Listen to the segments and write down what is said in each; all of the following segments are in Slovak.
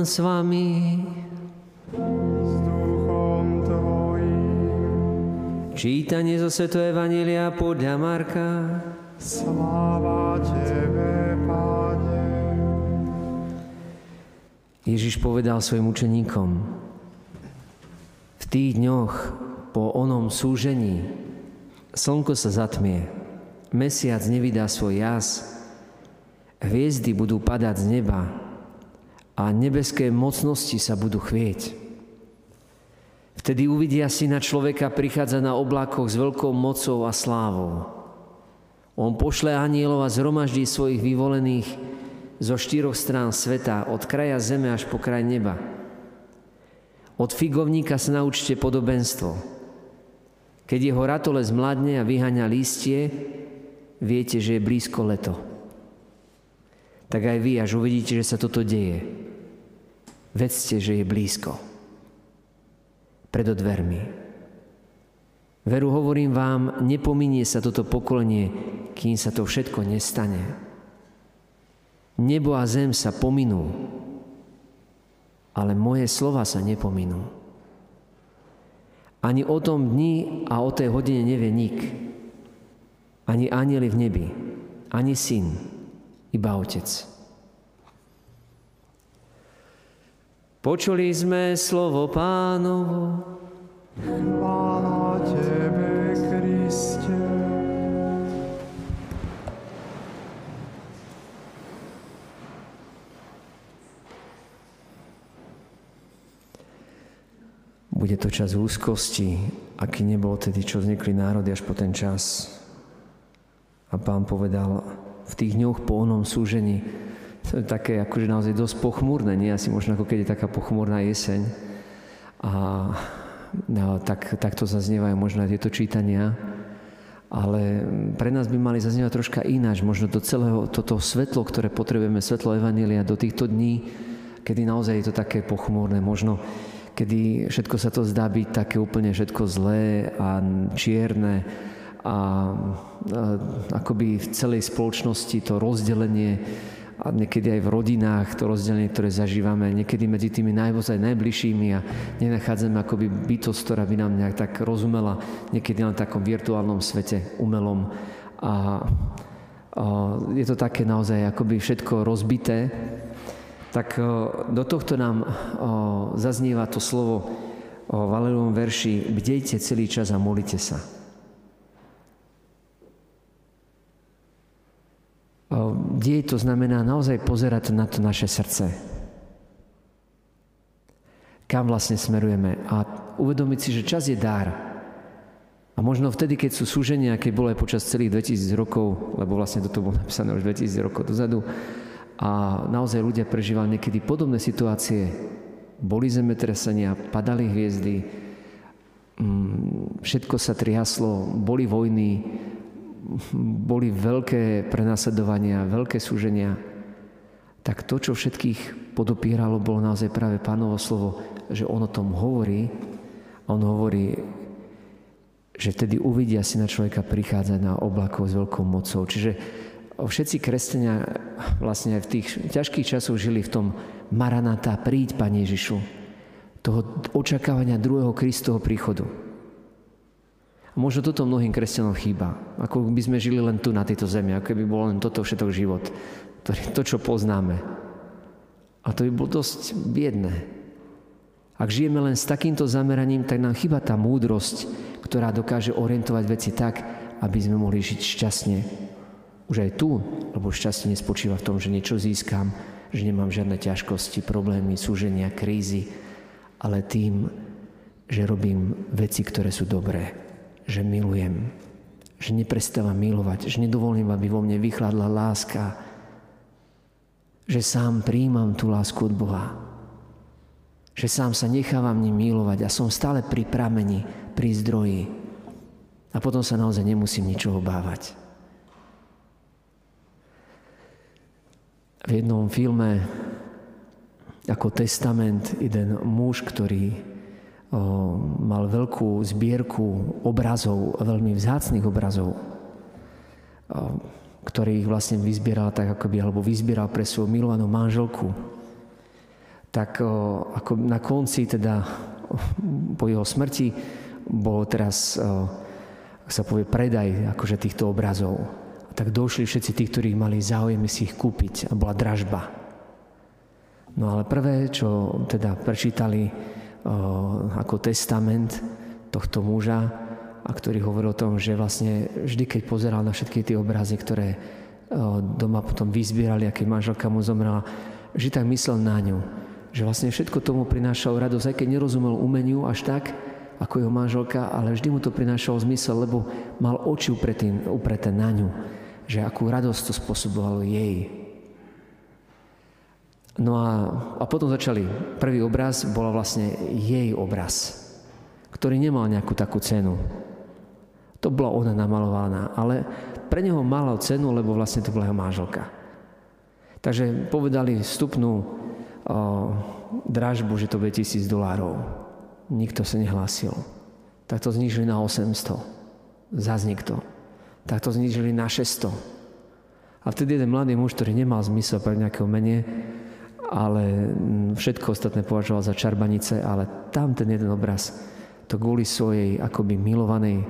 Pán s vami. S duchom Tvojim. Čítanie zo Sveto Evanília podľa Marka. Sláva Tebe, Pane. Ježiš povedal svojim učeníkom, v tých dňoch po onom súžení slnko sa zatmie, mesiac nevydá svoj jas, hviezdy budú padať z neba a nebeské mocnosti sa budú chvieť. Vtedy uvidia syna človeka prichádza na oblakoch s veľkou mocou a slávou. On pošle anielov a zhromaždí svojich vyvolených zo štyroch strán sveta, od kraja zeme až po kraj neba. Od figovníka sa naučte podobenstvo. Keď jeho ratole zmladne a vyhaňa lístie, viete, že je blízko leto. Tak aj vy, až uvidíte, že sa toto deje, vedzte, že je blízko. Pred dvermi. Veru hovorím vám, nepominie sa toto pokolenie, kým sa to všetko nestane. Nebo a zem sa pominú, ale moje slova sa nepominú. Ani o tom dni a o tej hodine nevie nik. Ani anieli v nebi, ani syn, iba otec. Počuli sme slovo pánovo. Chvála Tebe, Kriste. Bude to čas úzkosti, aký nebol tedy, čo vznikli národy až po ten čas. A pán povedal, v tých dňoch po onom súžení, také akože naozaj dosť pochmúrne, nie asi možno ako keď je taká pochmúrna jeseň. A no, tak, takto zaznievajú možno aj tieto čítania. Ale pre nás by mali zaznievať troška ináč, možno do celého toto svetlo, ktoré potrebujeme, svetlo Evanília do týchto dní, kedy naozaj je to také pochmúrne, možno kedy všetko sa to zdá byť také úplne všetko zlé a čierne a, a akoby v celej spoločnosti to rozdelenie a niekedy aj v rodinách to rozdelenie, ktoré zažívame, niekedy medzi tými najvozaj najbližšími a nenachádzame akoby bytosť, ktorá by nám nejak tak rozumela, niekedy len v takom virtuálnom svete, umelom. A, a je to také naozaj akoby všetko rozbité tak eh, do tohto nám eh, zaznieva to slovo v Valerovom verši Bdejte celý čas a molite sa. Dej to znamená naozaj pozerať na to naše srdce. Kam vlastne smerujeme a uvedomiť si, že čas je dar. A možno vtedy, keď sú súženia, keď bolo aj počas celých 2000 rokov, lebo vlastne toto bolo napísané už 2000 rokov dozadu, a naozaj ľudia prežívali niekedy podobné situácie. Boli zemetrasenia, padali hviezdy, mm, všetko sa triaslo, boli vojny, boli veľké prenasledovania, veľké súženia. Tak to, čo všetkých podopíralo, bolo naozaj práve pánovo slovo, že on o tom hovorí. On hovorí, že vtedy uvidia si na človeka prichádzať na oblakov s veľkou mocou. Čiže všetci kresťania vlastne aj v tých ťažkých časoch žili v tom Maranata, príď, Pane Ježišu, toho očakávania druhého Kristovho príchodu. Možno toto mnohým kresťanom chýba. Ako by sme žili len tu na tejto zemi, ako by bol len toto všetok život. To, čo poznáme. A to by bolo dosť biedné. Ak žijeme len s takýmto zameraním, tak nám chýba tá múdrosť, ktorá dokáže orientovať veci tak, aby sme mohli žiť šťastne už aj tu, lebo šťastie nespočíva v tom, že niečo získam, že nemám žiadne ťažkosti, problémy, súženia, krízy, ale tým, že robím veci, ktoré sú dobré, že milujem, že neprestávam milovať, že nedovolím, aby vo mne vychladla láska, že sám príjmam tú lásku od Boha, že sám sa nechávam ním milovať a som stále pri prameni, pri zdroji. A potom sa naozaj nemusím ničoho bávať. v jednom filme ako testament jeden muž, ktorý mal veľkú zbierku obrazov, veľmi vzácných obrazov, ktorých vlastne vyzbieral tak, ako by, alebo vyzbieral pre svoju milovanú manželku. tak ako na konci, teda po jeho smrti, bol teraz, ak sa povie, predaj akože týchto obrazov. A tak došli všetci tí, ktorí mali záujem si ich kúpiť a bola dražba. No ale prvé, čo teda prečítali ako testament tohto muža, a ktorý hovoril o tom, že vlastne vždy, keď pozeral na všetky tie obrazy, ktoré doma potom vyzbierali, aké manželka mu zomrela, že tak myslel na ňu. Že vlastne všetko tomu prinášalo radosť, aj keď nerozumel umeniu až tak, ako jeho manželka, ale vždy mu to prinášalo zmysel, lebo mal oči upretý, upreté na ňu. Že akú radosť to spôsobovalo jej. No a, a potom začali. Prvý obraz bola vlastne jej obraz, ktorý nemal nejakú takú cenu. To bola ona namalovaná, ale pre neho mala cenu, lebo vlastne to bola jeho manželka. Takže povedali vstupnú o, dražbu, že to bude tisíc dolárov. Nikto sa nehlásil. Tak to znižili na 800. Zas nikto. Tak to znižili na 600. A vtedy jeden mladý muž, ktorý nemal zmysel pre nejakého mene, ale všetko ostatné považoval za čarbanice, ale tam ten jeden obraz, to kvôli svojej akoby milovanej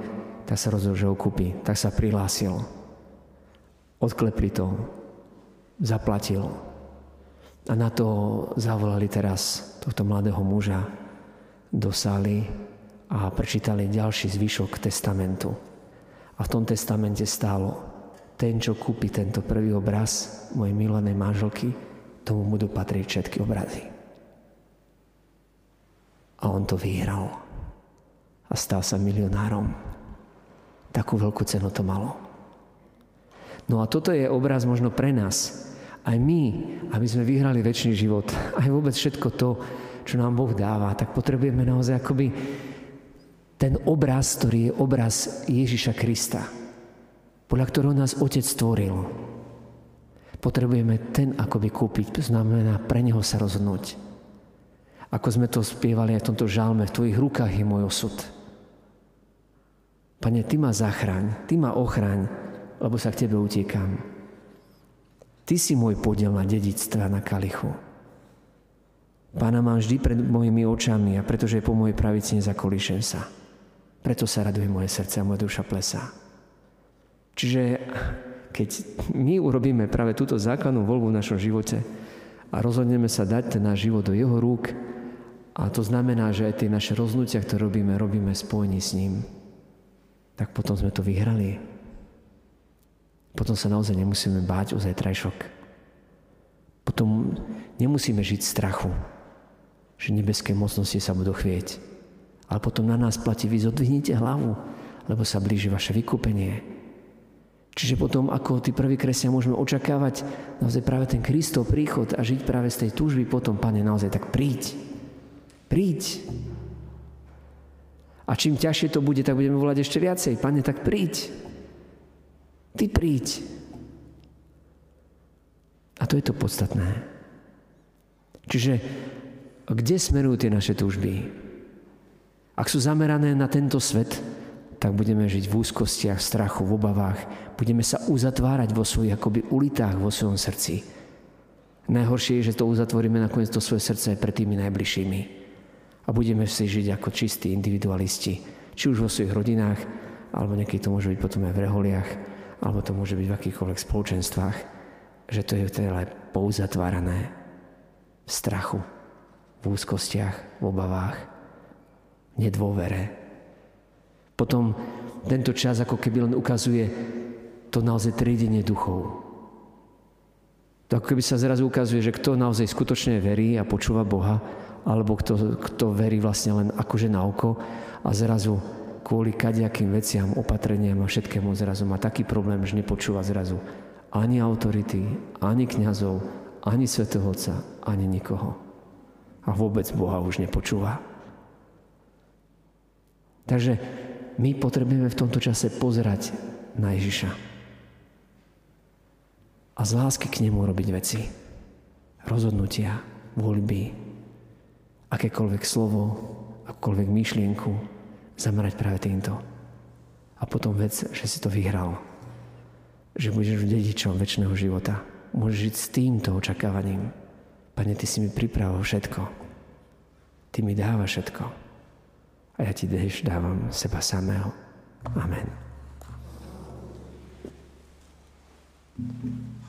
tak sa rozhodol, že ho kúpi. Tak sa prihlásil. Odklepli to. Zaplatil. A na to zavolali teraz tohto mladého muža do sály a prečítali ďalší zvyšok testamentu. A v tom testamente stálo, ten, čo kúpi tento prvý obraz mojej milovanej manželky, tomu budú patriť všetky obrazy. A on to vyhral a stal sa milionárom. Takú veľkú cenu to malo. No a toto je obraz možno pre nás. Aj my, aby sme vyhrali väčší život, aj vôbec všetko to, čo nám Boh dáva, tak potrebujeme naozaj akoby ten obraz, ktorý je obraz Ježiša Krista, podľa ktorého nás Otec stvoril. Potrebujeme ten akoby kúpiť, znamená pre Neho sa rozhodnúť. Ako sme to spievali aj v tomto žalme, v Tvojich rukách je môj osud. Pane, Ty ma zachráň, Ty ma ochráň, lebo sa k Tebe utiekam. Ty si môj podiel na dedictve na kalichu. Pána mám vždy pred mojimi očami a pretože je po mojej pravici nezakolíšem sa. Preto sa raduje moje srdce a moja duša plesá. Čiže keď my urobíme práve túto základnú voľbu v našom živote a rozhodneme sa dať ten náš život do jeho rúk, a to znamená, že aj tie naše roznutia, ktoré robíme, robíme spojení s ním tak potom sme to vyhrali. Potom sa naozaj nemusíme báť o zajtrajšok. Potom nemusíme žiť strachu, že nebeské mocnosti sa budú chvieť. Ale potom na nás platí, vy zodvihnite hlavu, lebo sa blíži vaše vykúpenie. Čiže potom, ako tí prví kresťania môžeme očakávať naozaj práve ten Kristov príchod a žiť práve z tej túžby potom, Pane, naozaj tak príď. Príď. A čím ťažšie to bude, tak budeme volať ešte viacej. Pane, tak príď. Ty príď. A to je to podstatné. Čiže kde smerujú tie naše túžby? Ak sú zamerané na tento svet, tak budeme žiť v úzkostiach, strachu, v obavách. Budeme sa uzatvárať vo svojich akoby ulitách, vo svojom srdci. Najhoršie je, že to uzatvoríme nakoniec to svoje srdce pred tými najbližšími a budeme si žiť ako čistí individualisti. Či už vo svojich rodinách, alebo niekedy to môže byť potom aj v reholiach, alebo to môže byť v akýchkoľvek spoločenstvách, že to je teda pouzatvárané v strachu, v úzkostiach, v obavách, v nedôvere. Potom tento čas ako keby len ukazuje to naozaj triedenie duchov. To ako keby sa zrazu ukazuje, že kto naozaj skutočne verí a počúva Boha, alebo kto, kto verí vlastne len akože na oko a zrazu kvôli kadejakým veciam, opatreniam a všetkému zrazu má taký problém, že nepočúva zrazu ani autority, ani kňazov, ani svätého Otca, ani nikoho. A vôbec Boha už nepočúva. Takže my potrebujeme v tomto čase pozerať na Ježiša. A z lásky k nemu robiť veci. Rozhodnutia, voľby, akékoľvek slovo, akúkoľvek myšlienku zamerať práve týmto. A potom vec, že si to vyhral. Že budeš dedičom väčšného života. Môžeš žiť s týmto očakávaním. Pane, Ty si mi pripravil všetko. Ty mi dáva všetko a ja ti tiež dávam seba samého. Amen. thank you